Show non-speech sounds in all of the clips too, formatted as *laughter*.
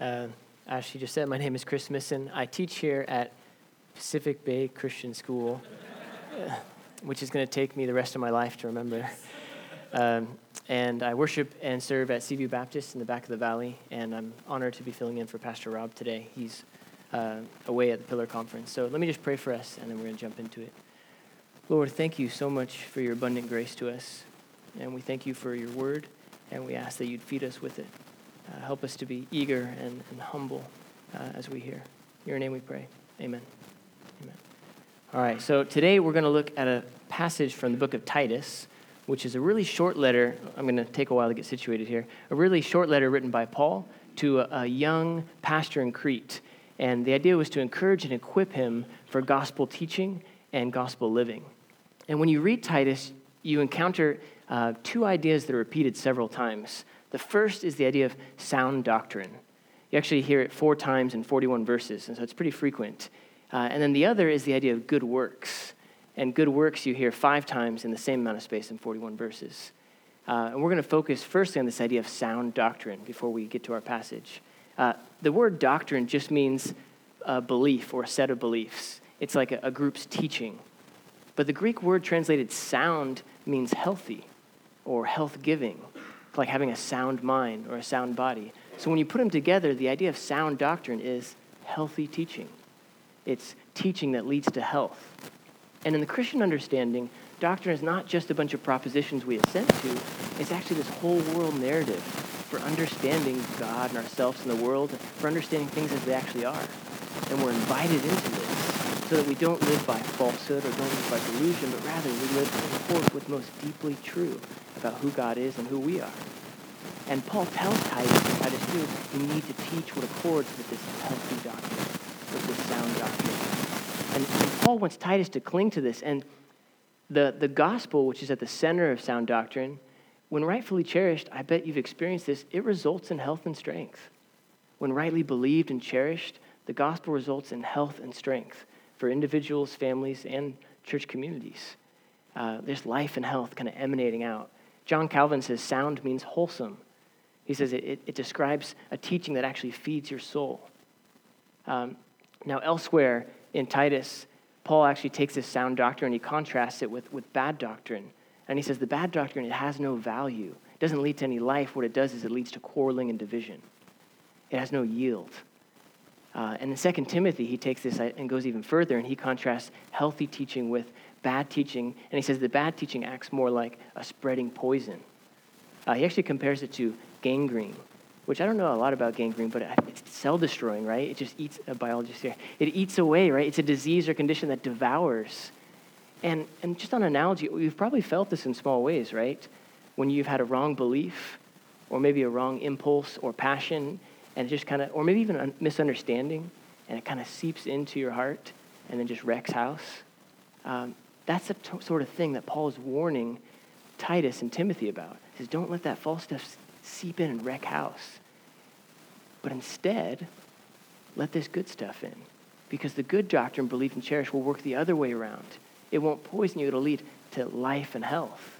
Uh, as she just said, my name is Chris Misson. I teach here at Pacific Bay Christian School, *laughs* which is going to take me the rest of my life to remember. Um, and I worship and serve at Seaview Baptist in the back of the valley, and I'm honored to be filling in for Pastor Rob today. He's uh, away at the Pillar Conference. So let me just pray for us, and then we're going to jump into it. Lord, thank you so much for your abundant grace to us, and we thank you for your word, and we ask that you'd feed us with it. Uh, help us to be eager and, and humble uh, as we hear. In your name we pray. Amen. Amen. All right, so today we're going to look at a passage from the book of Titus, which is a really short letter. I'm going to take a while to get situated here. A really short letter written by Paul to a, a young pastor in Crete. And the idea was to encourage and equip him for gospel teaching and gospel living. And when you read Titus, you encounter uh, two ideas that are repeated several times. The first is the idea of sound doctrine. You actually hear it four times in 41 verses, and so it's pretty frequent. Uh, and then the other is the idea of good works. And good works you hear five times in the same amount of space in 41 verses. Uh, and we're going to focus firstly on this idea of sound doctrine before we get to our passage. Uh, the word doctrine just means a belief or a set of beliefs, it's like a, a group's teaching. But the Greek word translated sound means healthy or health giving like having a sound mind or a sound body. So when you put them together, the idea of sound doctrine is healthy teaching. It's teaching that leads to health. And in the Christian understanding, doctrine is not just a bunch of propositions we assent to, it's actually this whole world narrative for understanding God and ourselves and the world, for understanding things as they actually are. And we're invited into this so that we don't live by falsehood or don't live by delusion, but rather we live in accord with most deeply true about who God is and who we are. And Paul tells Titus Titus 2, you need to teach what accords with this healthy doctrine, with this sound doctrine. And, and Paul wants Titus to cling to this. And the, the gospel, which is at the center of sound doctrine, when rightfully cherished, I bet you've experienced this, it results in health and strength. When rightly believed and cherished, the gospel results in health and strength for individuals, families, and church communities. Uh, there's life and health kind of emanating out. John Calvin says sound means wholesome. He says it, it, it describes a teaching that actually feeds your soul. Um, now, elsewhere in Titus, Paul actually takes this sound doctrine and he contrasts it with, with bad doctrine. And he says the bad doctrine, it has no value. It doesn't lead to any life. What it does is it leads to quarreling and division. It has no yield. Uh, and in 2 Timothy, he takes this and goes even further and he contrasts healthy teaching with bad teaching, and he says the bad teaching acts more like a spreading poison. Uh, he actually compares it to gangrene, which I don't know a lot about gangrene, but it's cell destroying, right? It just eats, a biologist here, it eats away, right? It's a disease or condition that devours. And, and just on analogy, you've probably felt this in small ways, right? When you've had a wrong belief, or maybe a wrong impulse or passion, and it just kind of, or maybe even a misunderstanding, and it kind of seeps into your heart and then just wrecks house. Um, that's the t- sort of thing that Paul is warning Titus and Timothy about. He says, don't let that false stuff seep in and wreck house. But instead, let this good stuff in. Because the good doctrine, belief, and cherish will work the other way around. It won't poison you, it'll lead to life and health.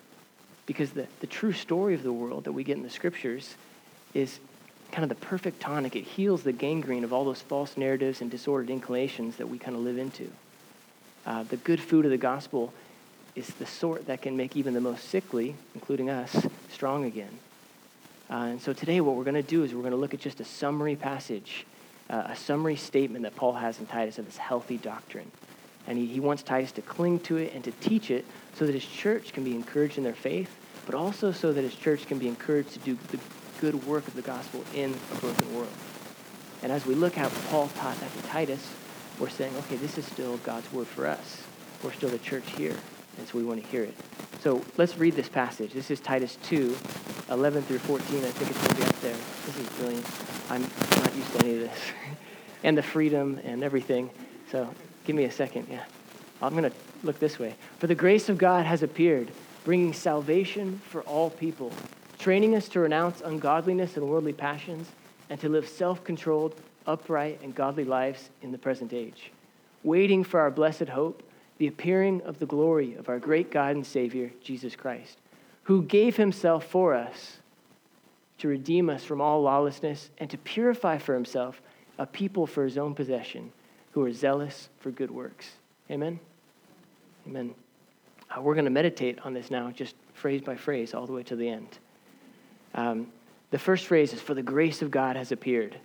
Because the, the true story of the world that we get in the scriptures is kind of the perfect tonic. It heals the gangrene of all those false narratives and disordered inclinations that we kind of live into. Uh, the good food of the gospel is the sort that can make even the most sickly, including us, strong again. Uh, and so today, what we're going to do is we're going to look at just a summary passage, uh, a summary statement that Paul has in Titus of this healthy doctrine. And he, he wants Titus to cling to it and to teach it so that his church can be encouraged in their faith, but also so that his church can be encouraged to do the good work of the gospel in a broken world. And as we look how Paul taught that to Titus, we're saying, okay, this is still God's word for us. We're still the church here, and so we want to hear it. So let's read this passage. This is Titus 2, 11 through 14. I think it's going to be up there. This is brilliant. I'm not used to any of this. *laughs* and the freedom and everything. So give me a second. Yeah. I'm going to look this way. For the grace of God has appeared, bringing salvation for all people, training us to renounce ungodliness and worldly passions, and to live self controlled upright, and godly lives in the present age, waiting for our blessed hope, the appearing of the glory of our great God and Savior, Jesus Christ, who gave himself for us to redeem us from all lawlessness, and to purify for himself a people for his own possession who are zealous for good works. Amen? Amen. Uh, we're going to meditate on this now, just phrase by phrase, all the way to the end. Um, the first phrase is, For the grace of God has appeared.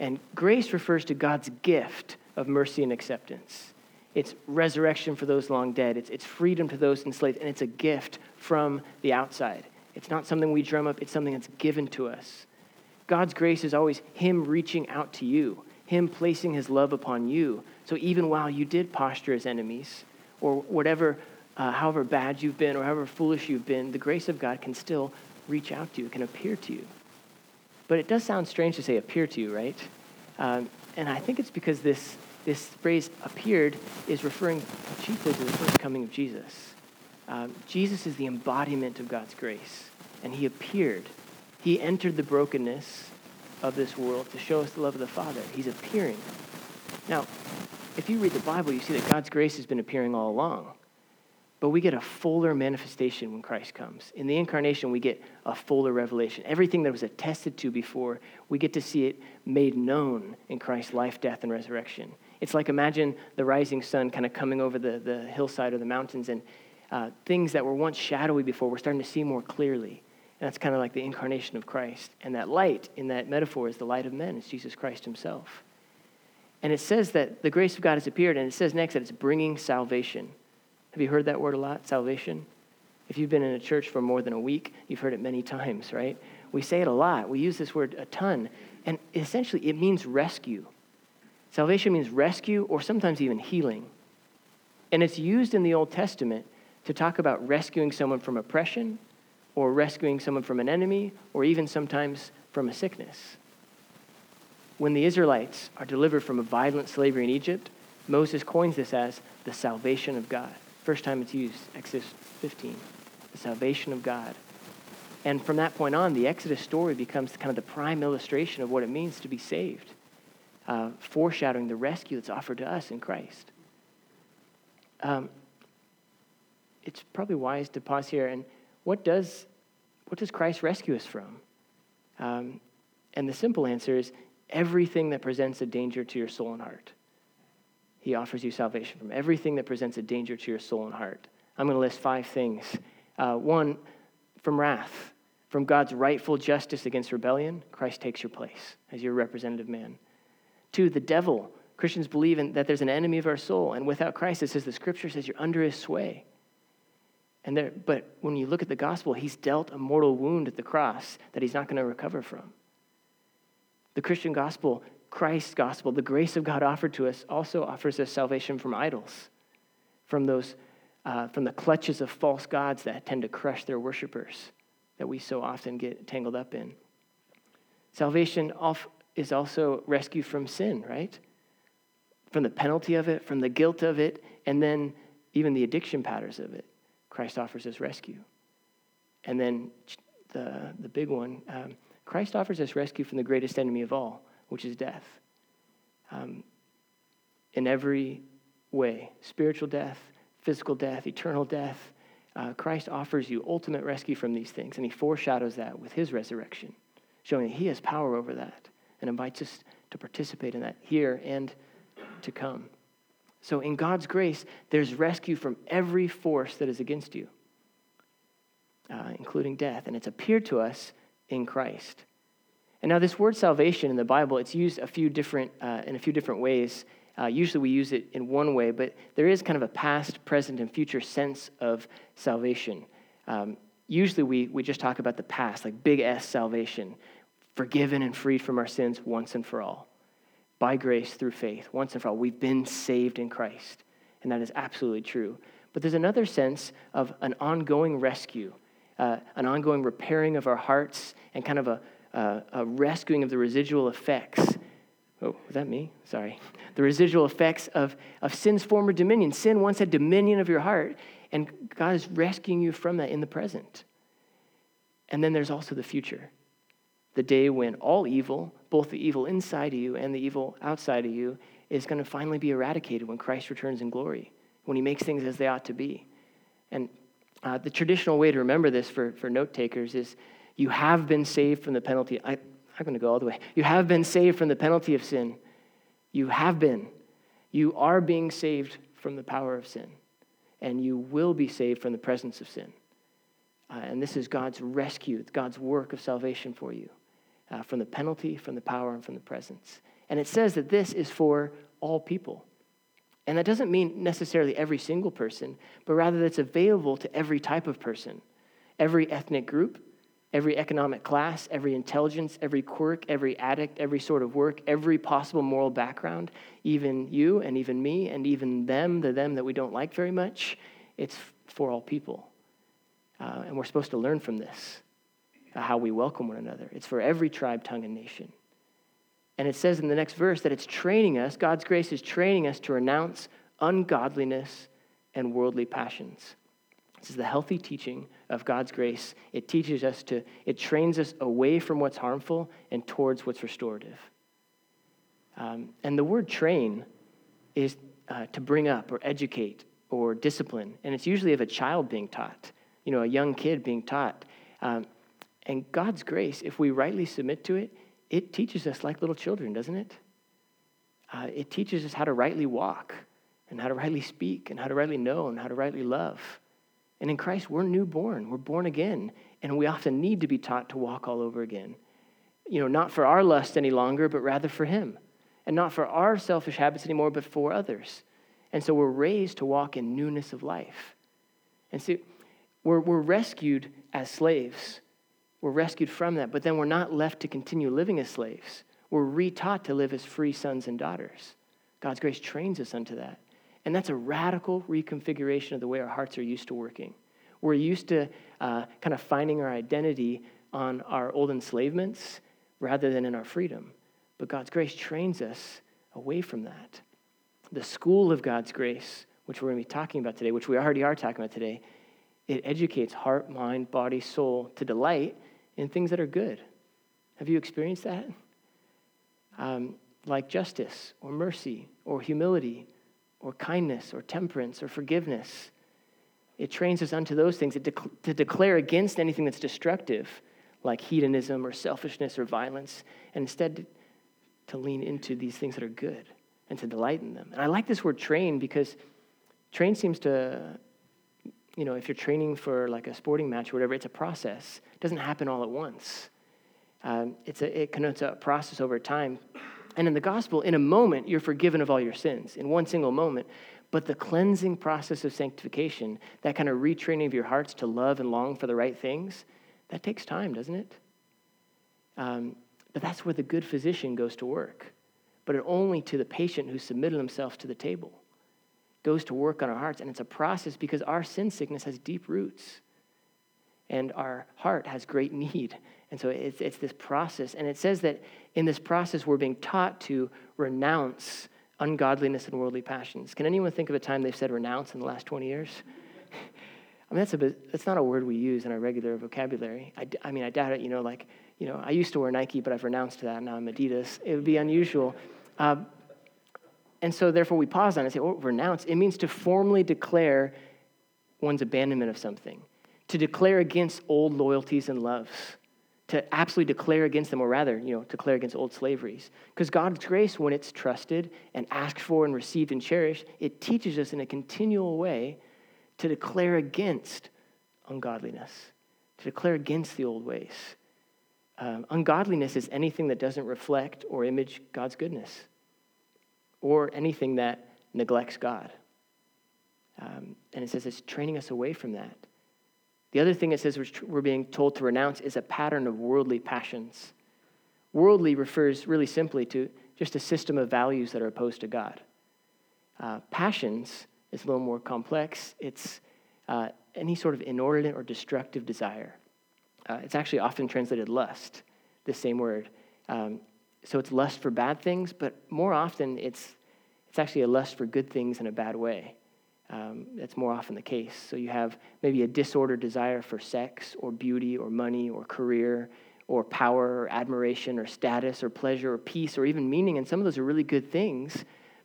And grace refers to God's gift of mercy and acceptance. It's resurrection for those long dead, it's, it's freedom to those enslaved, and it's a gift from the outside. It's not something we drum up, it's something that's given to us. God's grace is always Him reaching out to you, Him placing His love upon you. So even while you did posture as enemies, or whatever, uh, however bad you've been, or however foolish you've been, the grace of God can still reach out to you, can appear to you. But it does sound strange to say appear to you, right? Um, and I think it's because this, this phrase appeared is referring chiefly to the first coming of Jesus. Um, Jesus is the embodiment of God's grace, and he appeared. He entered the brokenness of this world to show us the love of the Father. He's appearing. Now, if you read the Bible, you see that God's grace has been appearing all along. But we get a fuller manifestation when Christ comes. In the incarnation, we get a fuller revelation. Everything that was attested to before, we get to see it made known in Christ's life, death, and resurrection. It's like imagine the rising sun kind of coming over the, the hillside or the mountains, and uh, things that were once shadowy before, we're starting to see more clearly. And that's kind of like the incarnation of Christ. And that light in that metaphor is the light of men, it's Jesus Christ himself. And it says that the grace of God has appeared, and it says next that it's bringing salvation. Have you heard that word a lot, salvation? If you've been in a church for more than a week, you've heard it many times, right? We say it a lot. We use this word a ton. And essentially, it means rescue. Salvation means rescue or sometimes even healing. And it's used in the Old Testament to talk about rescuing someone from oppression or rescuing someone from an enemy or even sometimes from a sickness. When the Israelites are delivered from a violent slavery in Egypt, Moses coins this as the salvation of God. First time it's used, Exodus 15, the salvation of God. And from that point on, the Exodus story becomes kind of the prime illustration of what it means to be saved, uh, foreshadowing the rescue that's offered to us in Christ. Um, it's probably wise to pause here and what does, what does Christ rescue us from? Um, and the simple answer is everything that presents a danger to your soul and heart. He offers you salvation from everything that presents a danger to your soul and heart. I'm going to list five things. Uh, one, from wrath, from God's rightful justice against rebellion, Christ takes your place as your representative man. Two, the devil. Christians believe in, that there's an enemy of our soul, and without Christ, it says the scripture says you're under his sway. And there, but when you look at the gospel, he's dealt a mortal wound at the cross that he's not going to recover from. The Christian gospel Christ's gospel, the grace of God offered to us, also offers us salvation from idols, from those, uh, from the clutches of false gods that tend to crush their worshipers, that we so often get tangled up in. Salvation is also rescue from sin, right? From the penalty of it, from the guilt of it, and then even the addiction patterns of it. Christ offers us rescue. And then the, the big one, um, Christ offers us rescue from the greatest enemy of all, which is death. Um, in every way spiritual death, physical death, eternal death. Uh, Christ offers you ultimate rescue from these things, and he foreshadows that with his resurrection, showing that he has power over that and invites us to participate in that here and to come. So, in God's grace, there's rescue from every force that is against you, uh, including death, and it's appeared to us in Christ. And now, this word salvation in the Bible, it's used a few different, uh, in a few different ways. Uh, usually we use it in one way, but there is kind of a past, present, and future sense of salvation. Um, usually we, we just talk about the past, like big S salvation, forgiven and freed from our sins once and for all, by grace through faith, once and for all. We've been saved in Christ, and that is absolutely true. But there's another sense of an ongoing rescue, uh, an ongoing repairing of our hearts, and kind of a uh, a rescuing of the residual effects. Oh, was that me? Sorry. The residual effects of, of sin's former dominion. Sin once had dominion of your heart, and God is rescuing you from that in the present. And then there's also the future the day when all evil, both the evil inside of you and the evil outside of you, is going to finally be eradicated when Christ returns in glory, when he makes things as they ought to be. And uh, the traditional way to remember this for, for note takers is You have been saved from the penalty. I, I'm going to go all the way. You have been saved from the penalty of sin. You have been. You are being saved from the power of sin. And you will be saved from the presence of sin. Uh, and this is God's rescue, God's work of salvation for you uh, from the penalty, from the power, and from the presence. And it says that this is for all people. And that doesn't mean necessarily every single person, but rather that it's available to every type of person, every ethnic group, every economic class, every intelligence, every quirk, every addict, every sort of work, every possible moral background, even you and even me and even them, the them that we don't like very much. It's for all people. Uh, and we're supposed to learn from this uh, how we welcome one another. It's for every tribe, tongue, and nation. And it says in the next verse that it's training us, God's grace is training us to renounce ungodliness and worldly passions. This is the healthy teaching of God's grace. It teaches us to, it trains us away from what's harmful and towards what's restorative. Um, and the word train is uh, to bring up or educate or discipline. And it's usually of a child being taught you know, a young kid being taught. Um, and God's grace, if we rightly submit to it, it teaches us like little children, doesn't it? Uh, it teaches us how to rightly walk and how to rightly speak and how to rightly know and how to rightly love. And in Christ, we're newborn, we're born again, and we often need to be taught to walk all over again. You know, not for our lust any longer, but rather for Him. And not for our selfish habits anymore, but for others. And so we're raised to walk in newness of life. And see, we're, we're rescued as slaves. We're rescued from that, but then we're not left to continue living as slaves. We're retaught to live as free sons and daughters. God's grace trains us unto that. And that's a radical reconfiguration of the way our hearts are used to working. We're used to uh, kind of finding our identity on our old enslavements rather than in our freedom. But God's grace trains us away from that. The school of God's grace, which we're going to be talking about today, which we already are talking about today, it educates heart, mind, body, soul to delight in things that are good. Have you experienced that? Um, like justice or mercy or humility or kindness or temperance or forgiveness. It trains us unto those things to, to declare against anything that's destructive, like hedonism or selfishness or violence, and instead to, to lean into these things that are good and to delight in them. And I like this word train because train seems to you know, if you're training for like a sporting match or whatever, it's a process. It doesn't happen all at once. Um, it's a, it connotes a process over time. And in the gospel, in a moment, you're forgiven of all your sins, in one single moment. But the cleansing process of sanctification, that kind of retraining of your hearts to love and long for the right things, that takes time, doesn't it? Um, but that's where the good physician goes to work, but only to the patient who submitted himself to the table goes to work on our hearts. And it's a process because our sin sickness has deep roots. And our heart has great *laughs* need. And so it's, it's this process. And it says that in this process, we're being taught to renounce ungodliness and worldly passions. Can anyone think of a time they've said renounce in the last 20 years? *laughs* I mean, that's, a that's not a word we use in our regular vocabulary. I, I mean, I doubt it. You know, like, you know, I used to wear Nike, but I've renounced that. Now I'm Adidas. It would be unusual. Uh, and so, therefore, we pause on it and say, oh, renounce. It means to formally declare one's abandonment of something, to declare against old loyalties and loves, to absolutely declare against them, or rather, you know, declare against old slaveries. Because God's grace, when it's trusted and asked for and received and cherished, it teaches us in a continual way to declare against ungodliness, to declare against the old ways. Um, ungodliness is anything that doesn't reflect or image God's goodness or anything that neglects God. Um, and it says it's training us away from that. The other thing it says we're being told to renounce is a pattern of worldly passions. Worldly refers really simply to just a system of values that are opposed to God. Uh, passions is a little more complex. It's uh, any sort of inordinate or destructive desire. Uh, it's actually often translated lust, the same word. Um, so it's lust for bad things, but more often it's, it's actually a lust for good things in a bad way. Um, that's more often the case. So you have maybe a disordered desire for sex or beauty or money or career or power or admiration or status or pleasure or peace or even meaning. And some of those are really good things,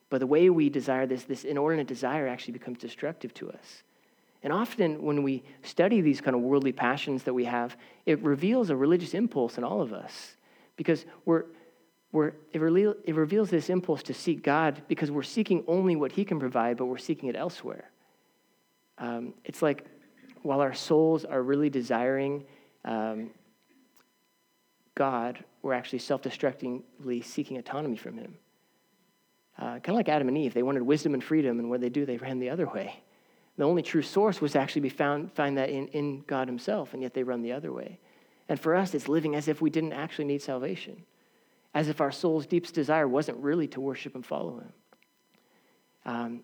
but the way we desire this, this inordinate desire actually becomes destructive to us. And often when we study these kind of worldly passions that we have, it reveals a religious impulse in all of us because we're, we're, it, it reveals this impulse to seek God because we're seeking only what He can provide, but we're seeking it elsewhere. Um, it's like while our souls are really desiring um, God, we're actually self destructingly seeking autonomy from Him. Uh, kind of like Adam and Eve, they wanted wisdom and freedom, and what they do, they ran the other way. The only true source was to actually be found, find that in, in God Himself, and yet they run the other way. And for us, it's living as if we didn't actually need salvation, as if our soul's deepest desire wasn't really to worship and follow Him. Um,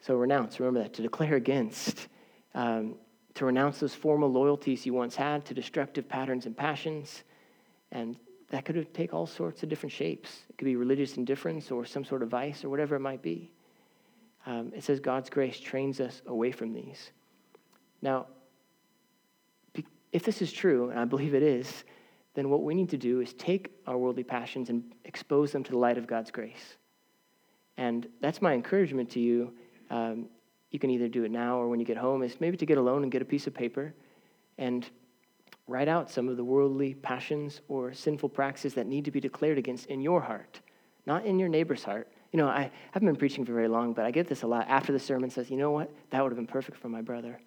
so renounce, remember that, to declare against, um, to renounce those formal loyalties you once had to destructive patterns and passions. And that could take all sorts of different shapes. It could be religious indifference or some sort of vice or whatever it might be. Um, it says God's grace trains us away from these. Now, if this is true, and I believe it is, then what we need to do is take our worldly passions and expose them to the light of God's grace. And that's my encouragement to you. Um, you can either do it now or when you get home, is maybe to get alone and get a piece of paper and write out some of the worldly passions or sinful practices that need to be declared against in your heart, not in your neighbor's heart. You know, I haven't been preaching for very long, but I get this a lot. After the sermon says, you know what? That would have been perfect for my brother.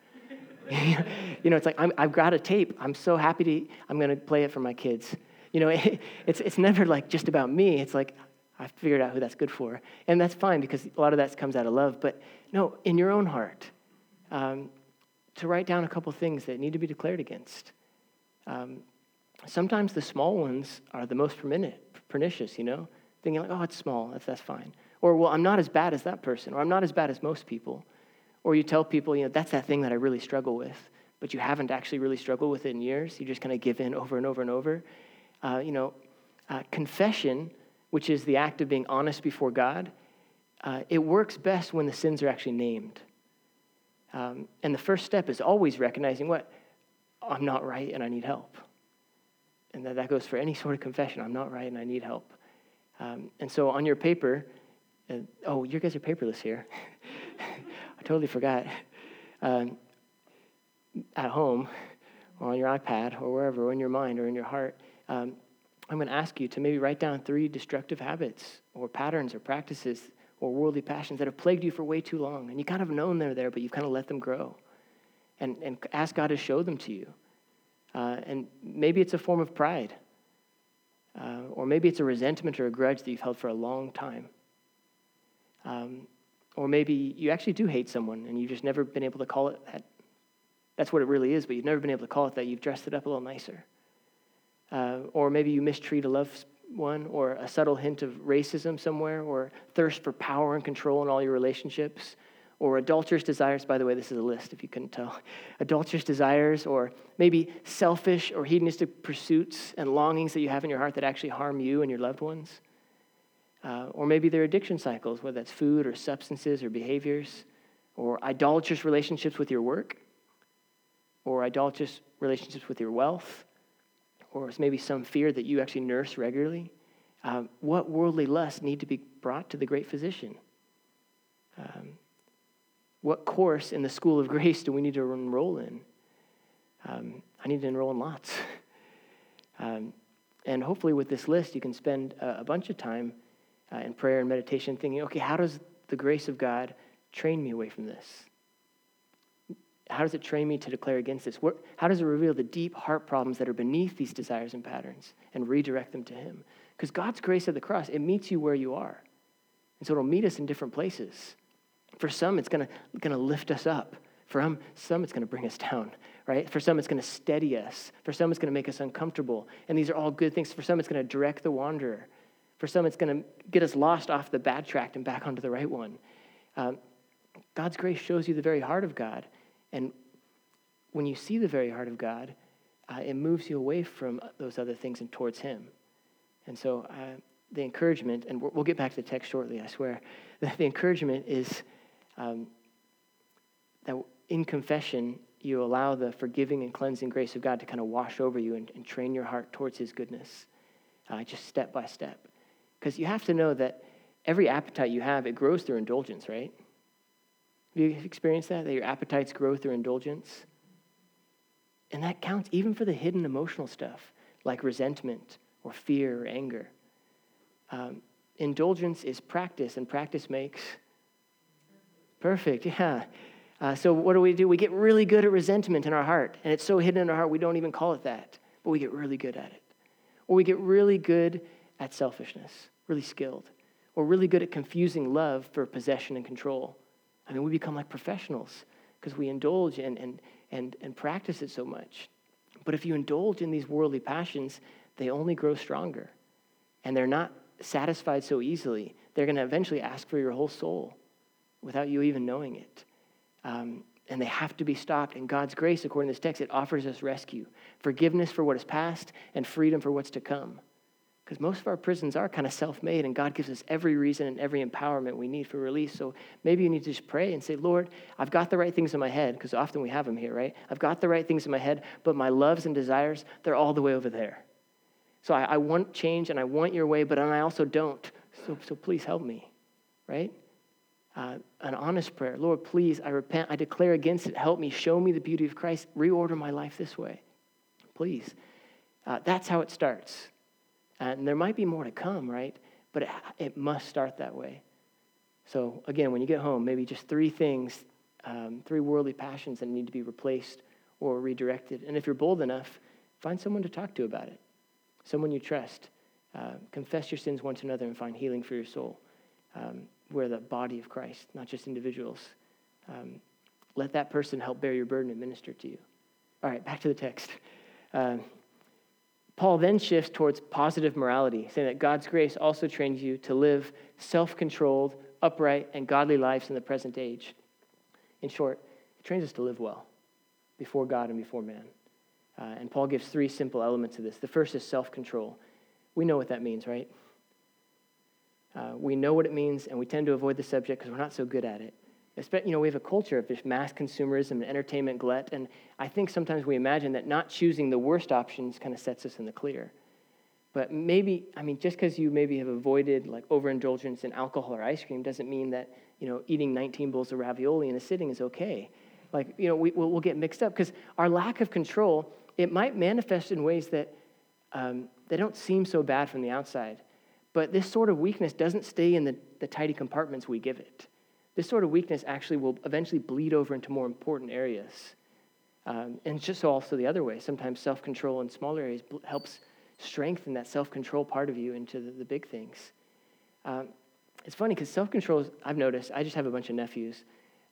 *laughs* you know, it's like, i have got a tape. I'm so happy to, I'm going to play it for my kids. You know, it, *laughs* it's, it's never like just about me. It's like, I figured out who that's good for. And that's fine because a lot of that comes out of love. But no, in your own heart, um, to write down a couple things that need to be declared against. Um, sometimes the small ones are the most pernicious, you know? Thinking like, oh, it's small, that's, that's fine. Or, well, I'm not as bad as that person, or I'm not as bad as most people. Or you tell people, you know, that's that thing that I really struggle with, but you haven't actually really struggled with it in years. You just kind of give in over and over and over. Uh, you know, uh, confession, which is the act of being honest before God, uh, it works best when the sins are actually named. Um, and the first step is always recognizing what? I'm not right and I need help. And that, that goes for any sort of confession. I'm not right and I need help. Um, and so on your paper, uh, oh, you guys are paperless here. *laughs* I totally forgot. Um, at home, or on your iPad, or wherever, or in your mind, or in your heart, um, I'm going to ask you to maybe write down three destructive habits, or patterns, or practices, or worldly passions that have plagued you for way too long. And you kind of known they're there, but you've kind of let them grow. And, and ask God to show them to you. Uh, and maybe it's a form of pride. Uh, or maybe it's a resentment or a grudge that you've held for a long time. Um, or maybe you actually do hate someone and you've just never been able to call it that. That's what it really is, but you've never been able to call it that. You've dressed it up a little nicer. Uh, or maybe you mistreat a loved one, or a subtle hint of racism somewhere, or thirst for power and control in all your relationships, or adulterous desires. By the way, this is a list if you couldn't tell. *laughs* Adulterous desires, or maybe selfish or hedonistic pursuits and longings that you have in your heart that actually harm you and your loved ones. Uh, or maybe they're addiction cycles, whether that's food or substances or behaviors, or idolatrous relationships with your work, or idolatrous relationships with your wealth, or maybe some fear that you actually nurse regularly. Um, what worldly lusts need to be brought to the great physician? Um, what course in the school of *laughs* grace do we need to enroll in? Um, I need to enroll in lots. *laughs* Um, and hopefully, with this list, you can spend a, a bunch of time uh, in prayer and meditation, thinking, okay, how does the grace of God train me away from this? How does it train me to declare against this? how does it reveal the deep heart problems that are beneath these desires and patterns and redirect them to Him? Because God's grace at the cross, it meets you where you are. And so it'll meet us in different places. For some, it's going to lift us up. For some, it's going to bring us down, right? For some, it's going to steady us. For some, it's going to make us uncomfortable. And these are all good things. For some, it's going to direct the wanderer. For some, it's going to get us lost off the bad track and back onto the right one. Um, God's grace shows you the very heart of God. And when you see the very heart of God, uh, it moves you away from those other things and towards Him. And so uh, the encouragement, and we'll get back to the text shortly, I swear. *laughs* The, encouragement is um, that in confession, you allow the forgiving and cleansing grace of God to kind of wash over you and, and train your heart towards His goodness, uh, just step by step. Because you have to know that every appetite you have, it grows through indulgence, right? Have you experienced that? That your appetites grow through indulgence? And that counts even for the hidden emotional stuff like resentment or fear or anger. Um, indulgence is practice, and practice makes perfect. Yeah. Uh, so, what do we do? We get really good at resentment in our heart, and it's so hidden in our heart we don't even call it that, but we get really good at it. Or we get really good at selfishness, really skilled, or really good at confusing love for possession and control. I mean, we become like professionals because we indulge and, and, and, and practice it so much. But if you indulge in these worldly passions, they only grow stronger. And they're not satisfied so easily. They're going to eventually ask for your whole soul without you even knowing it. Um, and they have to be stopped. And God's grace, according to this text, it offers us rescue, forgiveness for what is past, and freedom for what's to come. Because most of our prisons are kind of self made, and God gives us every reason and every empowerment we need for release. So maybe you need to just pray and say, Lord, I've got the right things in my head, because often we have them here, right? I've got the right things in my head, but my loves and desires, they're all the way over there. So I, I want change and I want your way, but I also don't. So, so please help me, right? Uh, an honest prayer. Lord, please, I repent. I declare against it. Help me. Show me the beauty of Christ. Reorder my life this way. Please. Uh, that's how it starts. And there might be more to come, right? But it, it must start that way. So, again, when you get home, maybe just three things, um, three worldly passions that need to be replaced or redirected. And if you're bold enough, find someone to talk to about it someone you trust. Uh, confess your sins one to another and find healing for your soul. Um, we're the body of Christ, not just individuals. Um, let that person help bear your burden and minister to you. All right, back to the text. *laughs* Um, Paul then shifts towards positive morality, saying that God's grace also trains you to live self controlled, upright, and godly lives in the present age. In short, it trains us to live well before God and before man. Uh, and Paul gives three simple elements of this. The first is self control. We know what that means, right? Uh, we know what it means, and we tend to avoid the subject because we're not so good at it. You know, we have a culture of just mass consumerism and entertainment glut, and I think sometimes we imagine that not choosing the worst options kind of sets us in the clear. But maybe, I mean, just because you maybe have avoided like overindulgence in alcohol or ice cream doesn't mean that, you know, eating 19 bowls of ravioli in a sitting is okay. Like, you know, we, we'll, we'll get mixed up because our lack of control it might manifest in ways that um, they don't seem so bad from the outside. But this sort of weakness doesn't stay in the, the tidy compartments we give it. This sort of weakness actually will eventually bleed over into more important areas. Um, and just also the other way. Sometimes self control in smaller areas helps strengthen that self control part of you into the, the big things. Um, it's funny because self control, I've noticed, I just have a bunch of nephews,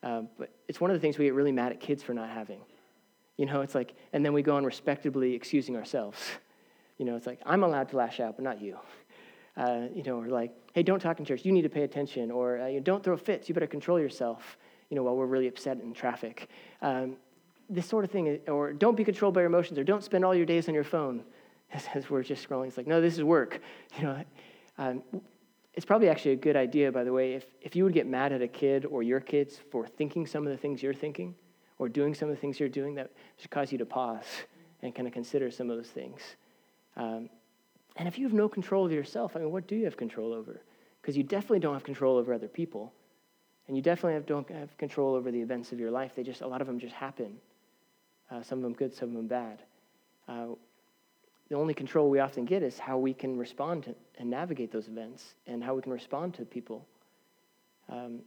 uh, but it's one of the things we get really mad at kids for not having. You know, it's like, and then we go on respectably excusing ourselves. *laughs* You know, it's like, I'm allowed to lash out, but not you. Uh, you know, or like, hey, don't talk in church. You need to pay attention. Or uh, you know, don't throw fits. You better control yourself, you know, while we're really upset in traffic. Um, this sort of thing, or don't be controlled by your emotions, or don't spend all your days on your phone *laughs* as, as we're just scrolling. It's like, no, this is work. *laughs* You know, um, it's probably actually a good idea, by the way, if, if you would get mad at a kid or your kids for thinking some of the things you're thinking, or doing some of the things you're doing that should cause you to pause and kind of consider some of those things. Um, and if you have no control over yourself, I mean, what do you have control over? Because you definitely don't have control over other people. And you definitely have, don't have control over the events of your life. They just, a lot of them just happen. Uh, some of them good, some of them bad. Uh, the only control we often get is how we can respond to, and navigate those events and how we can respond to people. Um,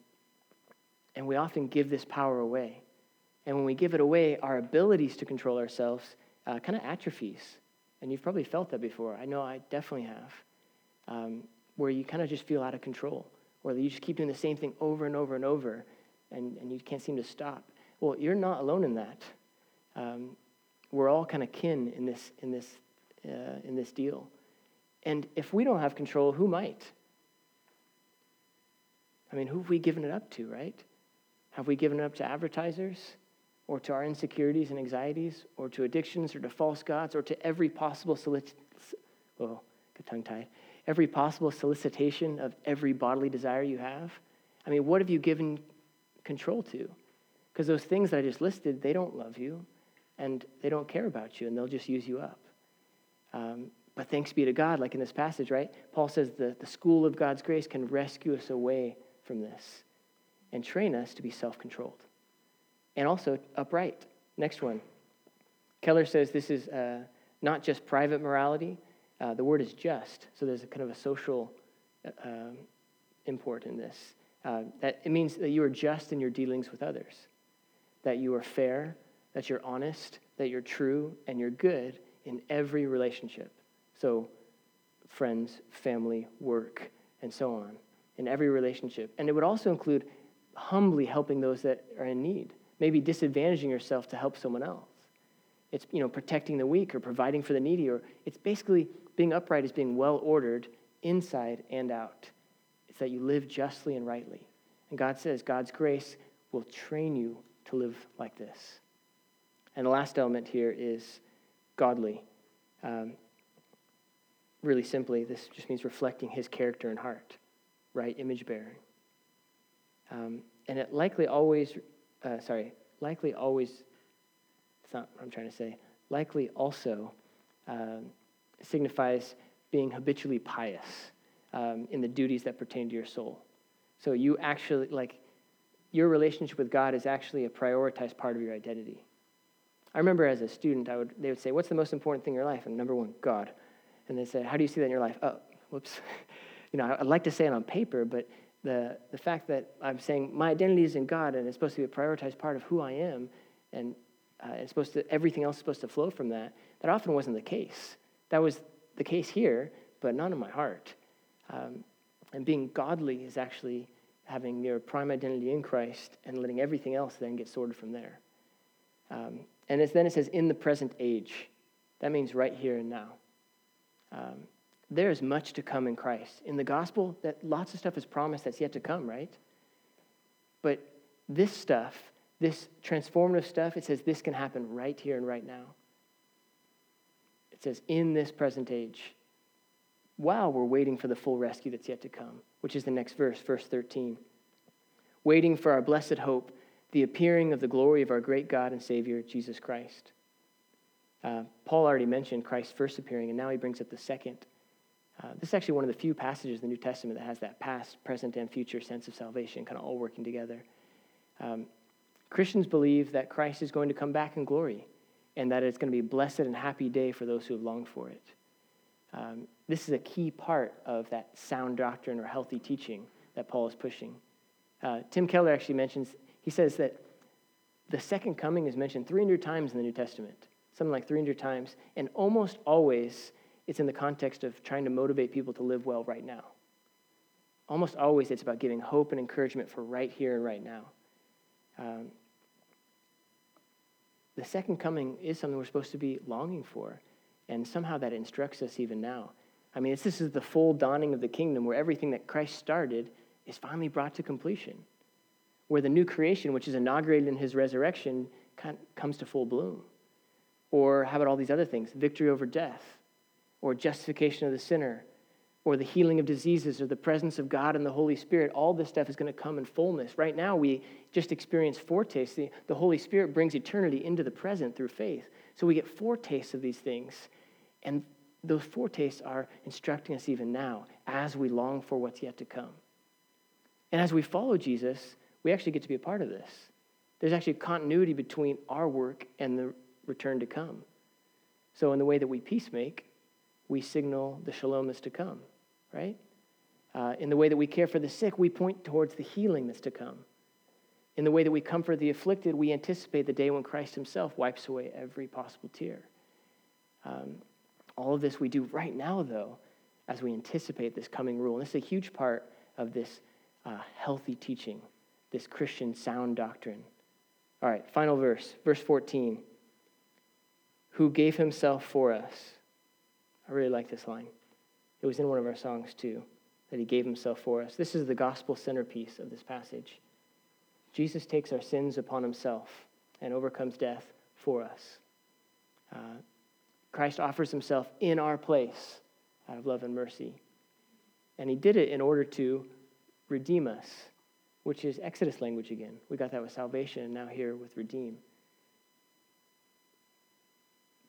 and we often give this power away. And when we give it away, our abilities to control ourselves uh, kind of atrophies. And you've probably felt that before. I know I definitely have. Um, where you kind of just feel out of control, or you just keep doing the same thing over and over and over, and, and you can't seem to stop. Well, you're not alone in that. Um, we're all kind of kin in this, in, this, uh, in this deal. And if we don't have control, who might? I mean, who have we given it up to, right? Have we given it up to advertisers? Or to our insecurities and anxieties, or to addictions, or to false gods, or to every possible solic- oh, good tongue tied, every possible solicitation of every bodily desire you have? I mean, what have you given control to? Because those things that I just listed, they don't love you, and they don't care about you, and they'll just use you up. Um, but thanks be to God, like in this passage, right? Paul says the, the school of God's grace can rescue us away from this. and train us to be self controlled and also upright. Next one. Keller says this is uh, not just private morality, uh, the word is just. So there's a kind of a social uh, um, import in this. Uh, that it means that you are just in your dealings with others, that you are fair, that you're honest, that you're true, and you're good in every relationship. So, friends, family, work, and so on, in every relationship. And it would also include humbly helping those that are in need, maybe disadvantaging yourself to help someone else. It's you know protecting the weak or providing for the needy, or it's basically being upright is being well ordered inside and out. It's that you live justly and rightly. And God says God's grace will train you to live like this. And the last element here is godly. Um, really simply, this just means reflecting his character and heart, right? Image bearing. Um, and it likely always, uh, sorry, likely always, it's not what I'm trying to say, likely also um, signifies being habitually pious um, in the duties that pertain to your soul. So you actually, like, your relationship with God is actually a prioritized part of your identity. I remember as a student, I would, they would say, What's the most important thing in your life? And number one, God. And they say, How do you see that in your life? Oh, whoops. *laughs* you know, I'd like to say it on paper, but the, the fact that I'm saying my identity is in God and it's supposed to be a prioritized part of who I am, and uh, it's supposed to, everything else is supposed to flow from that, that often wasn't the case. That was the case here, but not in my heart. Um, and being godly is actually having your prime identity in Christ and letting everything else then get sorted from there. Um, and then it says, in the present age. That means right here and now. Um, there is much to come in Christ. In the gospel, that lots of stuff is promised that's yet to come, right? But this stuff, this transformative stuff, it says this can happen right here and right now. It says, in this present age, while we're waiting for the full rescue that's yet to come, which is the next verse, verse 13. Waiting for our blessed hope the appearing of the glory of our great God and Savior, Jesus Christ. Uh, Paul already mentioned Christ's first appearing, and now he brings up the second. Uh, this is actually one of the few passages in the New Testament that has that past, present, and future sense of salvation kind of all working together. Um, Christians believe that Christ is going to come back in glory and that it's going to be a blessed and happy day for those who have longed for it. Um, this is a key part of that sound doctrine or healthy teaching that Paul is pushing. Uh, Tim Keller actually mentions he says that the second coming is mentioned 300 times in the New Testament, something like 300 times, and almost always it's in the context of trying to motivate people to live well right now. Almost always it's about giving hope and encouragement for right here and right now. Um, the second coming is something we're supposed to be longing for, and somehow that instructs us even now. I mean, this is the full dawning of the kingdom where everything that Christ started is finally brought to completion where the new creation, which is inaugurated in his resurrection, comes to full bloom. Or how about all these other things? Victory over death, or justification of the sinner, or the healing of diseases, or the presence of God and the Holy Spirit. All this stuff is going to come in fullness. Right now, we just experience foretastes. The, the Holy Spirit brings eternity into the present through faith. So we get foretastes of these things. And those foretastes are instructing us even now as we long for what's yet to come. And as we follow Jesus, we actually get to be a part of this. There's actually continuity between our work and the return to come. So, in the way that we peacemake, we signal the shalom that's to come, right? Uh, in the way that we care for the sick, we point towards the healing that's to come. In the way that we comfort the afflicted, we anticipate the day when Christ himself wipes away every possible tear. Um, all of this we do right now, though, as we anticipate this coming rule. And this is a huge part of this uh, healthy teaching this Christian sound doctrine. All right, final verse, verse 14. Who gave himself for us. I really like this line. It was in one of our songs too, that he gave himself for us. This is the gospel centerpiece of this passage. Jesus takes our sins upon himself and overcomes death for us. Uh, Christ offers himself in our place out of love and mercy. And he did it in order to redeem us which is Exodus language again. We got that with salvation, and now here with redeem.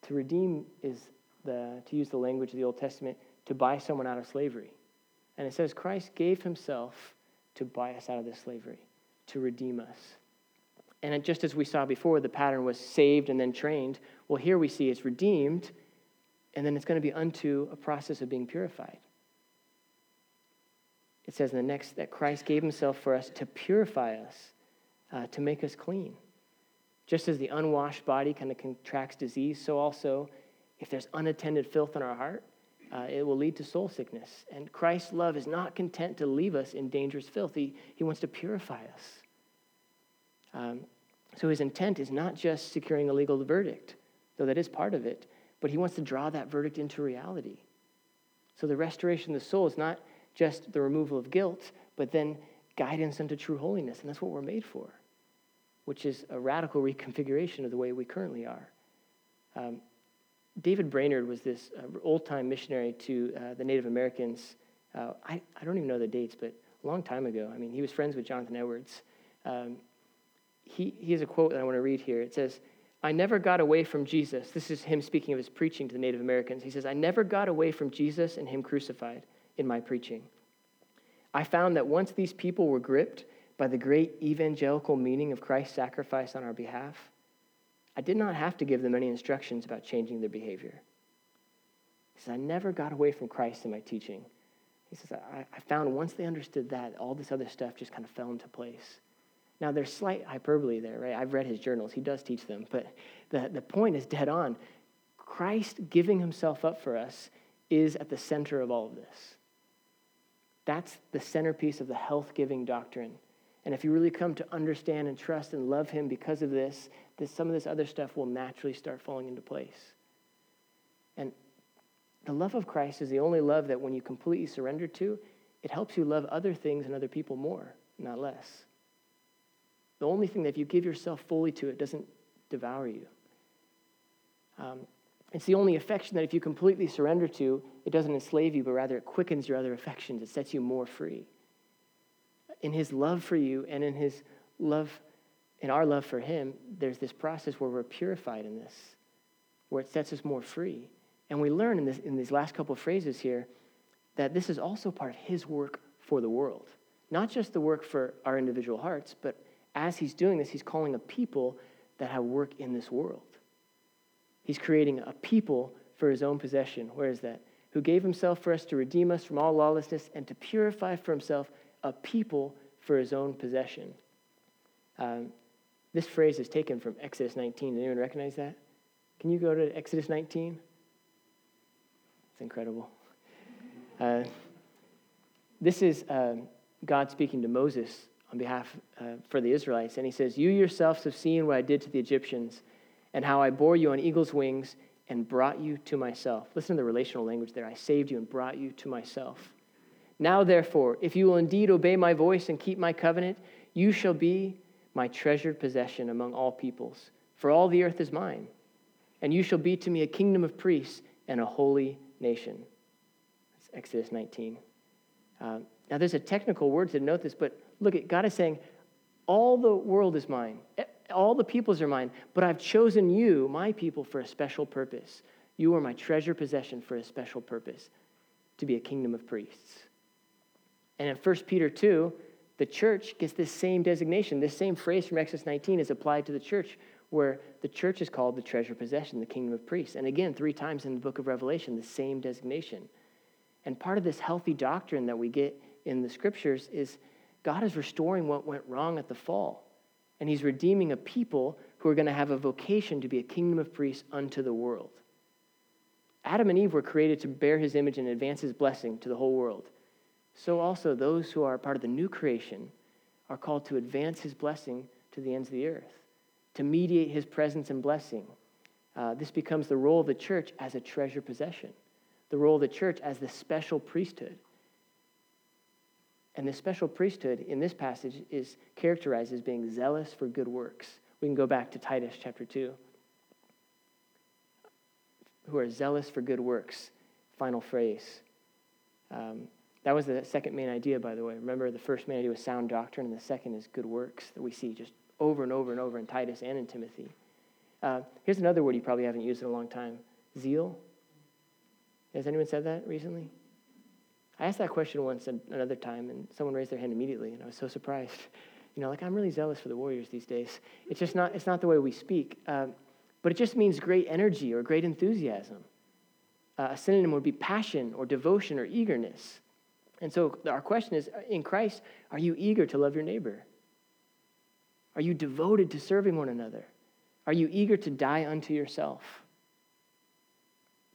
To redeem is the, to use the language of the Old Testament, to buy someone out of slavery. And it says Christ gave himself to buy us out of this slavery. to redeem us. And just as we saw before, the pattern was saved and then trained. Well, here we see it's redeemed, and then it's going to be unto a process of being purified. It says in the next that Christ gave himself for us to purify us, uh, to make us clean. Just as the unwashed body kind of contracts disease, so also if there's unattended filth in our heart, uh, it will lead to soul sickness. And Christ's love is not content to leave us in dangerous filth, He, he wants to purify us. Um, so his intent is not just securing a legal verdict, though that is part of it, but he wants to draw that verdict into reality. So the restoration of the soul is not just the removal of guilt, but then guidance unto true holiness. And that's what we're made for, which is a radical reconfiguration of the way we currently are. Um, David Brainerd was this uh, old time missionary to uh, the Native Americans. Uh, I, I don't even know the dates, but a long time ago. I mean, he was friends with Jonathan Edwards. Um, he, he has a quote that I want to read here. It says, I never got away from Jesus. This is him speaking of his preaching to the Native Americans. He says, I never got away from Jesus and him crucified in my preaching. I found that once these people were gripped by the great evangelical meaning of Christ's sacrifice on our behalf, I did not have to give them any instructions about changing their behavior. He says, I never got away from Christ in my teaching. He says, I, I found once they understood that, all this other stuff just kind of fell into place. Now, there's slight hyperbole there, right? I've read his journals. He does teach them. But the, the point is dead on. Christ giving himself up for us is at the center of all of this. That's the centerpiece of the health giving doctrine. And if you really come to understand and trust and love him because of this, this, some of this other stuff will naturally start falling into place. And the love of Christ is the only love that when you completely surrender to, it helps you love other things and other people more, not less. The only thing that if you give yourself fully to it doesn't devour you. Um, it's the only affection that if you completely surrender to, it doesn't enslave you, but rather it quickens your other affections. It sets you more free. In his love for you and in his love, in our love for him, there's this process where we're purified in this, where it sets us more free. And we learn in, this, in these last couple of phrases here that this is also part of his work for the world. Not just the work for our individual hearts, but as he's doing this, he's calling a people that have work in this world. He's creating a people for his own possession. Where is that? Who gave himself for us to redeem us from all lawlessness and to purify for himself a people for his own possession. Um, this phrase is taken from Exodus 19. Does anyone recognize that? Can you go to Exodus 19? It's incredible. Uh, this is uh, God speaking to Moses on behalf uh, for the Israelites, and he says, "You yourselves have seen what I did to the Egyptians." and how I bore you on eagle's wings and brought you to myself. Listen to the relational language there. I saved you and brought you to myself. Now, therefore, if you will indeed obey my voice and keep my covenant, you shall be my treasured possession among all peoples, for all the earth is mine. And you shall be to me a kingdom of priests and a holy nation. That's Exodus 19. Um, now, there's a technical word to note this, but look at God is saying, All the world is mine all the peoples are mine, but I've chosen you, my people, for a special purpose. You are my treasure possession for a special purpose, to be a kingdom of priests. And in 1 Peter 2, the church gets this same designation. This same phrase from Exodus 19 is applied to the church, where the church is called the treasure possession, the kingdom of priests. And again, three times in the book of Revelation, the same designation. And part of this healthy doctrine that we get in the scriptures is God is restoring what went wrong at the fall and he's redeeming a people who are going to have a vocation to be a kingdom of priests unto the world. Adam and Eve were created to bear his image and advance his blessing to the whole world. So also, those who are part of the new creation are called to advance his blessing to the ends of the earth, to mediate his presence and blessing. Uh, this becomes the role of the church as a treasure possession, the role of the church as the special priesthood. And the special priesthood in this passage is characterized as being zealous for good works. We can go back to Titus chapter 2. Who are zealous for good works. Final phrase. Um, that was the second main idea, by the way. Remember, the first main idea was sound doctrine, and the second is good works that we see just over and over and over in Titus and in Timothy. Uh, here's another word you probably haven't used in a long time zeal. Has anyone said that recently? I asked that question once another time, and someone raised their hand immediately, and I was so surprised. *laughs* You know, like I'm really zealous for the Warriors these days. It's just not, it's not the way we speak. Um, but it just means great energy or great enthusiasm. Uh, a synonym would be passion or devotion or eagerness. And so our question is in Christ, are you eager to love your neighbor? Are you devoted to serving one another? Are you eager to die unto yourself?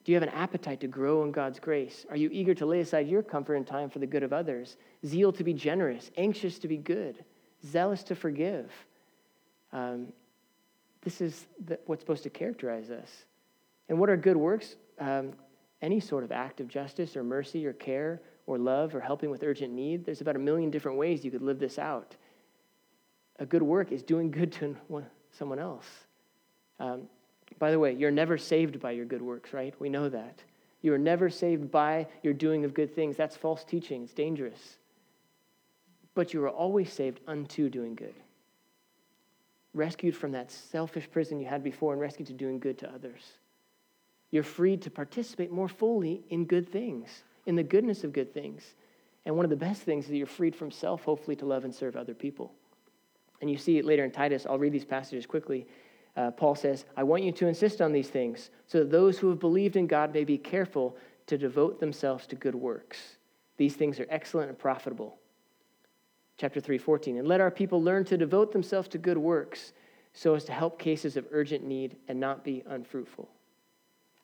Do you have an appetite to grow in God's grace? Are you eager to lay aside your comfort and time for the good of others? Zeal to be generous, anxious to be good, zealous to forgive. Um, this is the, what's supposed to characterize us. And what are good works? Um, any sort of act of justice or mercy or care or love or helping with urgent need. There's about a million different ways you could live this out. A good work is doing *laughs* good to someone else. Um, by the way, you're never saved by your good works, right? We know that. You are never saved by your doing of good things. That's false teaching, it's dangerous. But you are always saved unto doing good. Rescued from that selfish prison you had before and rescued to doing good to others. You're free to participate more fully in good things, in the goodness of good things. And one of the best things is that you're freed from self, hopefully, to love and serve other people. And you see it later in Titus. I'll read these passages quickly. Uh, Paul says, I want you to insist on these things so that those who have believed in God may be careful to devote themselves to good works. These things are excellent and profitable. Chapter 3, 14. And let our people learn to devote themselves to good works so as to help cases of urgent need and not be unfruitful.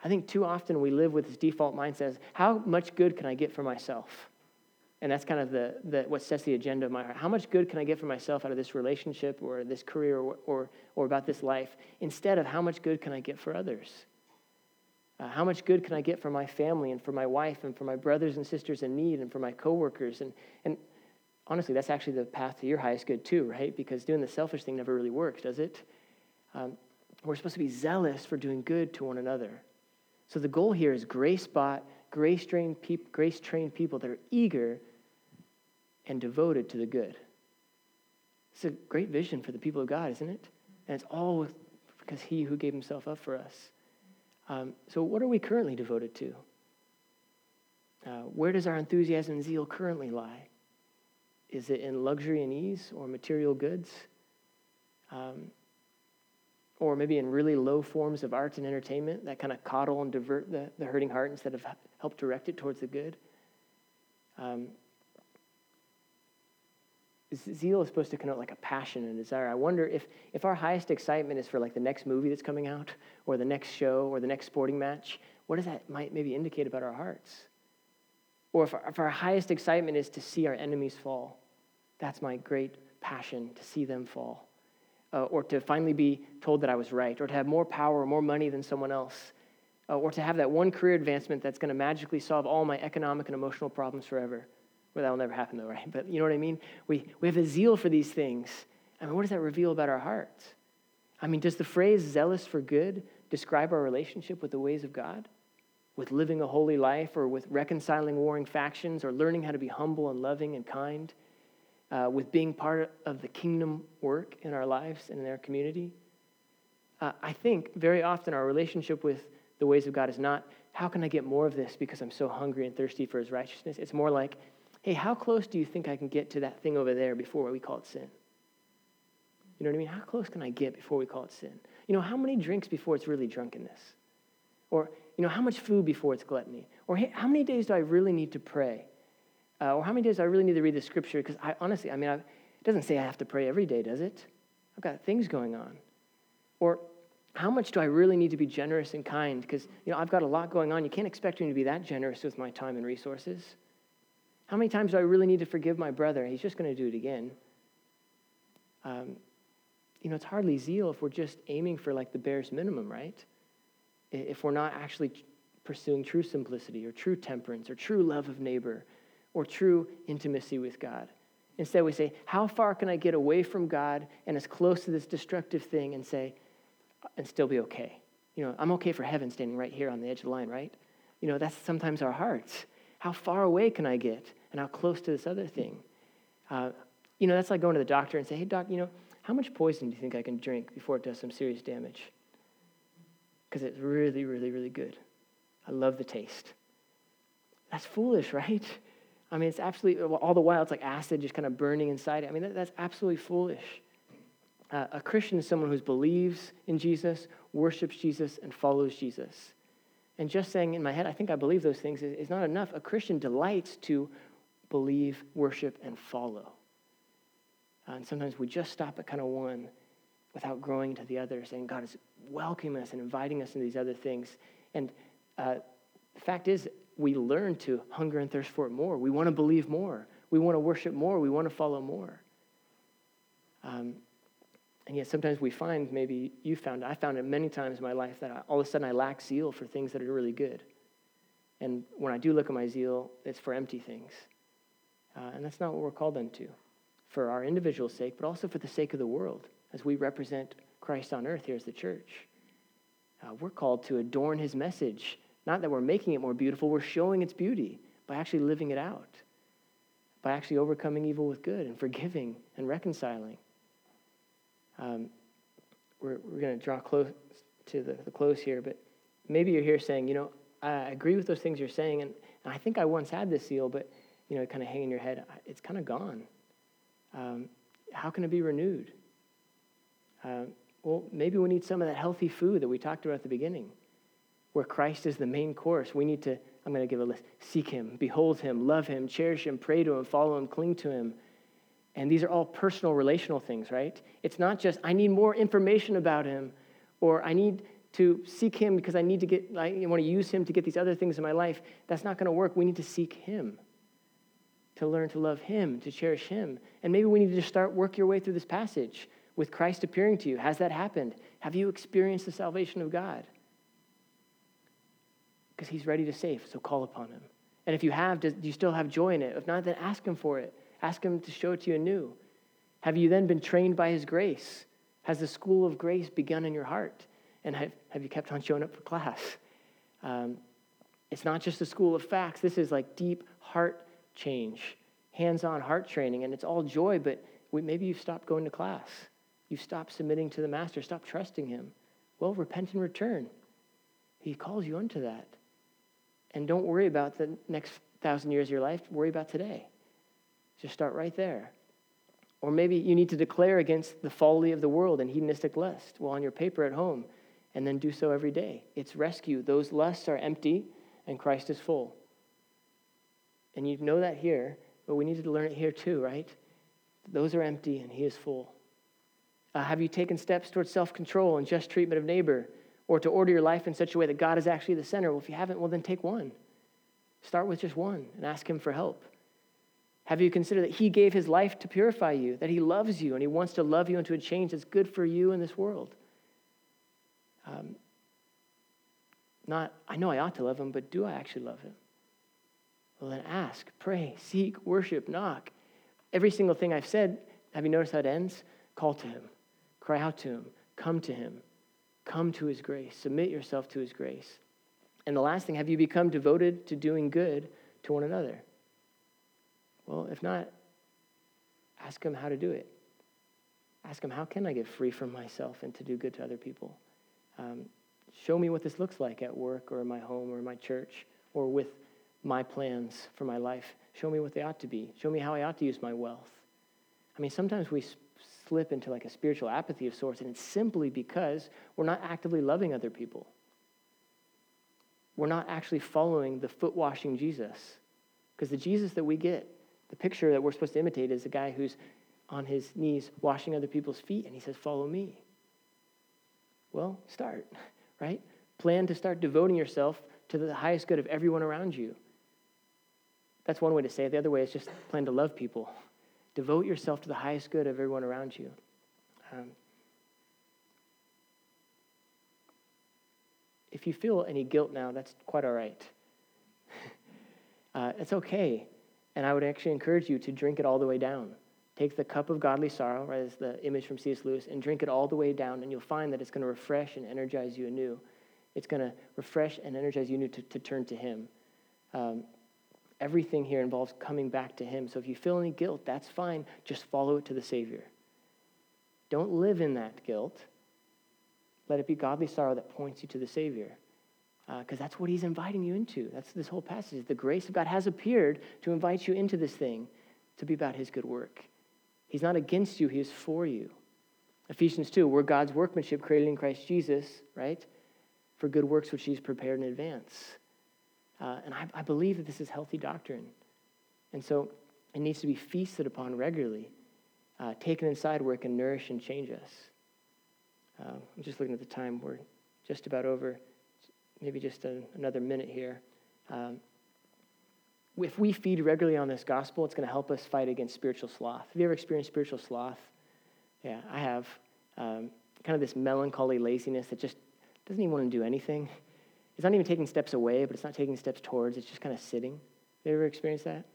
I think too often we live with this default mindset how much good can I get for myself? And that's kind of the, the, what sets the agenda of my heart. How much good can I get for myself out of this relationship or this career or, or, or about this life instead of how much good can I get for others? Uh, how much good can I get for my family and for my wife and for my brothers and sisters in need and for my coworkers? And, and honestly, that's actually the path to your highest good too, right? Because doing the selfish thing never really works, does it? Um, we're supposed to be zealous for doing good to one another. So the goal here is grace bought grace trained people, grace trained people that are eager and devoted to the good. It's a great vision for the people of God, isn't it? And it's all because He who gave Himself up for us. Um, so, what are we currently devoted to? Uh, where does our enthusiasm and zeal currently lie? Is it in luxury and ease or material goods? Um, or maybe in really low forms of art and entertainment that kind of coddle and divert the, the hurting heart instead of help direct it towards the good. Um, zeal is supposed to connote like a passion and desire. I wonder if, if our highest excitement is for like the next movie that's coming out, or the next show, or the next sporting match, what does that might maybe indicate about our hearts? Or if our, if our highest excitement is to see our enemies fall, that's my great passion to see them fall uh, or to finally be told that I was right, or to have more power or more money than someone else, uh, or to have that one career advancement that's going to magically solve all my economic and emotional problems forever. Well, that will never happen though, *laughs* right? But you know what I mean? We, we have a zeal for these things. I mean, what does that reveal about our hearts? I mean, does the phrase zealous for good describe our relationship with the ways of God? With living a holy life, or with reconciling warring factions, or learning how to be humble and loving and kind? Uh, with being part of the kingdom work in our lives and in our community. Uh, I think very often our relationship with the ways of God is not, how can I get more of this because I'm so hungry and thirsty for his righteousness? It's more like, hey, how close do you think I can get to that thing over there before we call it sin? You know what I mean? How close can I get before we call it sin? You know, how many drinks before it's really drunkenness? Or, you know, how much food before it's gluttony? Or hey, how many days do I really need to pray? Uh, or how many days do I really need to read the scripture? Because I honestly, I mean, I've, it doesn't say I have to pray every day, does it? I've got things going on. Or how much do I really need to be generous and kind? Because, you know, I've got a lot going on. You can't expect me to be that generous with my time and resources. How many times do I really need to forgive my brother? He's just going to do it again. Um, you know, it's hardly zeal if we're just aiming for like the barest minimum, right? If we're not actually pursuing true simplicity or true temperance or true love of neighbor or true intimacy with God. Instead, we say, How far can I get away from God and as close to this destructive thing and say, and still be okay? You know, I'm okay for heaven standing right here on the edge of the line, right? You know, that's sometimes our hearts. How far away can I get and how close to this other thing? Uh, you know, that's like going to the doctor and say, Hey, doc, you know, how much poison do you think I can drink before it does some serious damage? Because it's really, really, really good. I love the taste. That's foolish, *laughs* right? I mean, it's absolutely, all the while, it's like acid just kind of burning inside it. I mean, that, that's absolutely foolish. Uh, a Christian is someone who believes in Jesus, worships Jesus, and follows Jesus. And just saying in my head, I think I believe those things, is, is not enough. A Christian delights to believe, worship, and follow. Uh, and sometimes we just stop at kind of one without growing into the other, saying God is welcoming us and inviting us into these other things. And uh, the fact is, we learn to hunger and thirst for it more. We want to believe more. We want to worship more. We want to follow more. Um, and yet sometimes we find, maybe you found, I found it many times in my life that I, all of a sudden I lack zeal for things that are really good. And when I do look at my zeal, it's for empty things. Uh, and that's not what we're called unto, for our individual sake, but also for the sake of the world, as we represent Christ on earth here as the church. Uh, we're called to adorn his message. Not that we're making it more beautiful, we're showing its beauty by actually living it out, by actually overcoming evil with good and forgiving and reconciling. Um, we're we're going to draw close to the, the close here, but maybe you're here saying, you know, I agree with those things you're saying, and, and I think I once had this seal, but, you know, kind of hanging in your head, it's kind of gone. Um, how can it be renewed? Uh, well, maybe we need some of that healthy food that we talked about at the beginning, where Christ is the main course. We need to, I'm going to give a list seek him, behold him, love him, cherish him, pray to him, follow him, cling to him, and these are all personal, relational things, right? It's not just, I need more information about him, or I need to seek him because I need to get, I want to use him to get these other things in my life. That's not going to work. We need to seek him, to learn to love him, to cherish him. And maybe we need to just start work your way through this passage with Christ appearing to you. Has that happened? Have you experienced the salvation of God? Because he's ready to save, so call upon him. And if you have, do you still have joy in it? If not, then ask him for it. Ask Him to show it to you anew. Have you then been trained by His grace? Has the school of grace begun in your heart? And have, have you kept on showing up for class? Um, it's not just a school of facts. This is like deep heart change, hands on heart training, and it's all joy, but we, maybe you've stopped going to class. You've stopped submitting to the Master, stopped trusting Him. Well, repent and return. He calls you unto that. And don't worry about the next thousand years of your life, worry about today. Just start right there. Or maybe you need to declare against the folly of the world and hedonistic lust while on your paper at home, and then do so every day. It's rescue. Those lusts are empty, and Christ is full. And you know that here, but we need to learn it here too, right? Those are empty, and He is full. Uh, have you taken steps towards self control and just treatment of neighbor, or to order your life in such a way that God is actually the center? Well, if you haven't, well, then take one. Start with just one and ask Him for help. Have you considered that He gave His life to purify you, that He loves you, and He wants to love you into a change that's good for you in this world? Um, not, I know I ought to love Him, but do I actually love Him? Well, then ask, pray, seek, worship, knock. Every single thing I've said, have you noticed how it ends? Call to Him, cry out to Him, come to Him, come to His grace, submit yourself to His grace. And the last thing, have you become devoted to doing good to one another? Well, if not, ask him how to do it. Ask him, how can I get free from myself and to do good to other people? Um, show me what this looks like at work or in my home or in my church or with my plans for my life. Show me what they ought to be. Show me how I ought to use my wealth. I mean, sometimes we slip into like a spiritual apathy of sorts, and it's simply because we're not actively loving other people. We're not actually following the foot washing Jesus. Because the Jesus that we get the picture that we're supposed to imitate is a guy who's on his knees washing other people's feet, and he says, Follow me. Well, start, *laughs* right? Plan to start devoting yourself to the highest good of everyone around you. That's one way to say it. The other way is just plan to love people. Devote yourself to the highest good of everyone around you. Um, if you feel any guilt now, that's quite all right. *laughs* uh, it's okay. And I would actually encourage you to drink it all the way down. Take the cup of godly sorrow, right, as the image from C.S. Lewis, and drink it all the way down, and you'll find that it's going to refresh and energize you anew. It's going to refresh and energize you anew to, to turn to Him. Um, everything here involves coming back to Him. So if you feel any guilt, that's fine. Just follow it to the Savior. Don't live in that guilt. Let it be godly sorrow that points you to the Savior. because uh, that's what he's inviting you into. That's this whole passage. The grace of God has appeared to invite you into this thing to be about his good work. He's not against you, he is for you. Ephesians 2, we're God's workmanship created in Christ Jesus, right? For good works which he's prepared in advance. Uh, and I, I believe that this is healthy doctrine. And so it needs to be feasted upon regularly, uh, taken inside where it can nourish and change us. Uh, I'm just looking at the time. We're just about over maybe just a, another minute here. Um, if we feed regularly on this gospel, it's going to help us fight against spiritual sloth. Have you ever experienced spiritual sloth? Yeah, I have. Um, kind of this melancholy laziness that just doesn't even want to do anything. It's not even taking steps away, but it's not taking steps towards. It's just kind of sitting. Have you ever experienced that?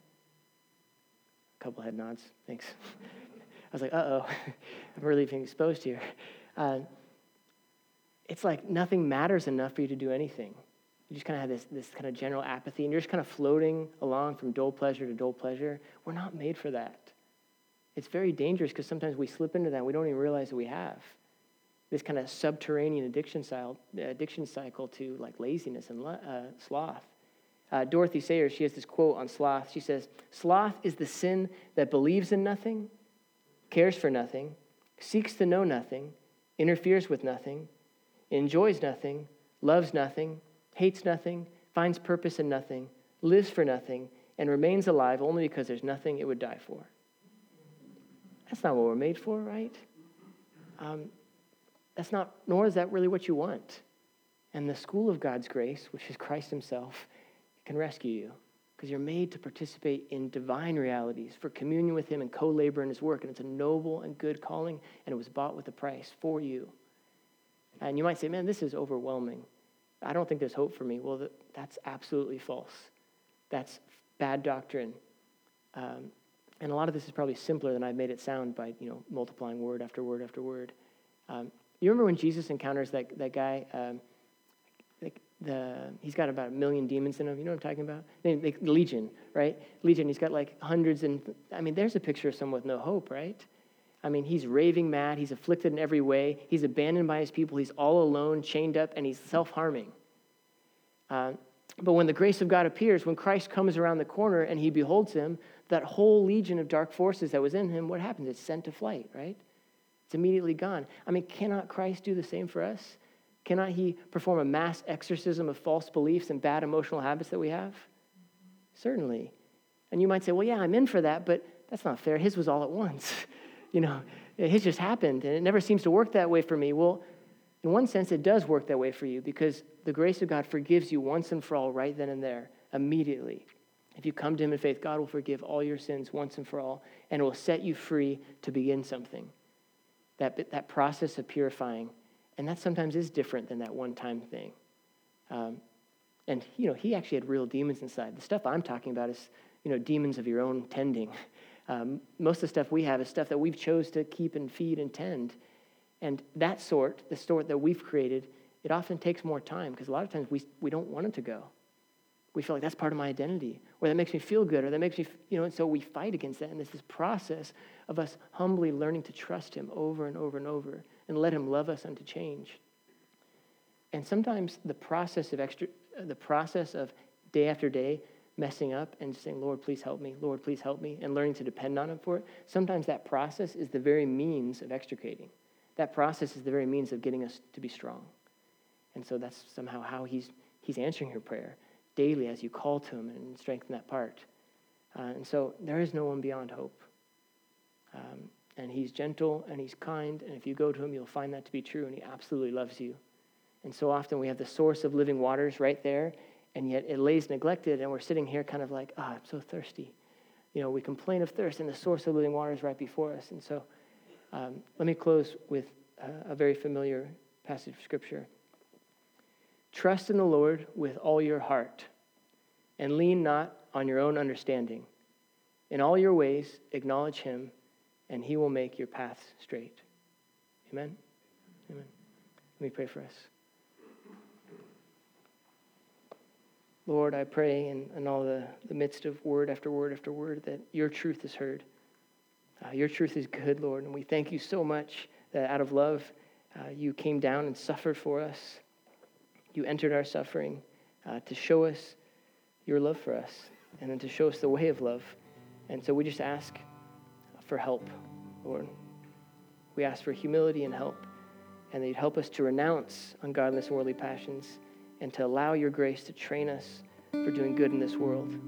A couple head nods. Thanks. *laughs* I was like, uh oh, *laughs* I'm really being exposed here. Uh, it's like nothing matters enough for you to do anything. You just kind of have this, this kind of general apathy, and you're just kind of floating along from dull pleasure to dull pleasure. We're not made for that. It's very dangerous because sometimes we slip into that and we don't even realize that we have this kind of subterranean addiction, cycle, addiction cycle to like laziness and uh, sloth. Uh, Dorothy Sayers, she has this quote on sloth. She says, Sloth is the sin that believes in nothing, cares for nothing, seeks to know nothing, interferes with nothing, enjoys nothing, loves nothing, hates nothing, finds purpose in nothing, lives for nothing, and remains alive only because there's nothing it would die for. That's not what we're made for, right? Um, that's not, nor is that really what you want. And the school of God's grace, which is Christ Himself, can rescue you because you're made to participate in divine realities for communion with Him and co labor in His work. And it's a noble and good calling, and it was bought with a price for you. And you might say, man, this is overwhelming. I don't think there's hope for me. Well, that's absolutely false. That's bad doctrine. Um, and a lot of this is probably simpler than I've made it sound by you know multiplying word after word after word. Um, you remember when Jesus encounters that, that guy? Um, the, he's got about a million demons in him. You know what I'm talking about? Like Legion, right? Legion, he's got like hundreds and, I mean, there's a picture of someone with no hope, right? I mean, he's raving mad. He's afflicted in every way. He's abandoned by his people. He's all alone, chained up, and he's self harming. Uh, but when the grace of God appears, when Christ comes around the corner and he beholds him, that whole legion of dark forces that was in him, what happens? It's sent to flight, right? It's immediately gone. I mean, cannot Christ do the same for us? Cannot he perform a mass exorcism of false beliefs and bad emotional habits that we have? Certainly. And you might say, well, yeah, I'm in for that, but that's not fair. His was all at once. *laughs* you know, his just happened, and it never seems to work that way for me. Well, in one sense, it does work that way for you because the grace of God forgives you once and for all, right then and there, immediately. If you come to Him in faith, God will forgive all your sins once and for all, and it will set you free to begin something that, that process of purifying. And that sometimes is different than that one time thing. Um, and, you know, he actually had real demons inside. The stuff I'm talking about is, you know, demons of your own tending. *laughs* Um, most of the stuff we have is stuff that we've chose to keep and feed and tend. And that sort, the sort that we've created, it often takes more time because a lot of times we, we don't want it to go. We feel like that's part of my identity, or that makes me feel good, or that makes me, you know, and so we fight against that. And there's this process of us humbly learning to trust Him over and over and over and let Him love us unto change. And sometimes the process of extra, the process of day after day messing up and saying, Lord, please help me, Lord, please help me, and learning to depend on Him for it, sometimes that process is the very means of extricating. That process is the very means of getting us to be strong. And so that's somehow how He's, he's answering your prayer daily as you call to Him and strengthen that part. Uh, and so there is no one beyond hope. Um, and he's gentle and he's kind. And if you go to him, you'll find that to be true. And he absolutely loves you. And so often we have the source of living waters right there, and yet it lays neglected. And we're sitting here kind of like, ah, oh, I'm so thirsty. You know, we complain of thirst, and the source of living water is right before us. And so um, let me close with a very familiar passage of scripture. Trust in the Lord with all your heart, and lean not on your own understanding. In all your ways, acknowledge him and he will make your paths straight. Amen? Amen. Let me pray for us. Lord, I pray in, in all the, the midst of word after word after word that your truth is heard. Uh, your truth is good, Lord, and we thank you so much that out of love uh, you came down and suffered for us. you entered our suffering uh, to show us your love for us and then to show us the way of love. And so we just ask for help, Lord. We ask for humility and help, and that you'd help us to renounce ungodliness and worldly passions and to allow your grace to train us for doing good in this world.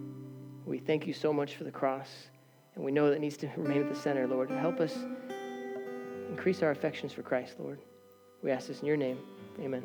We thank you so much for the cross, and we know that it needs to remain at the center, Lord. Help us increase our affections for Christ, Lord. We ask this in your name. Amen.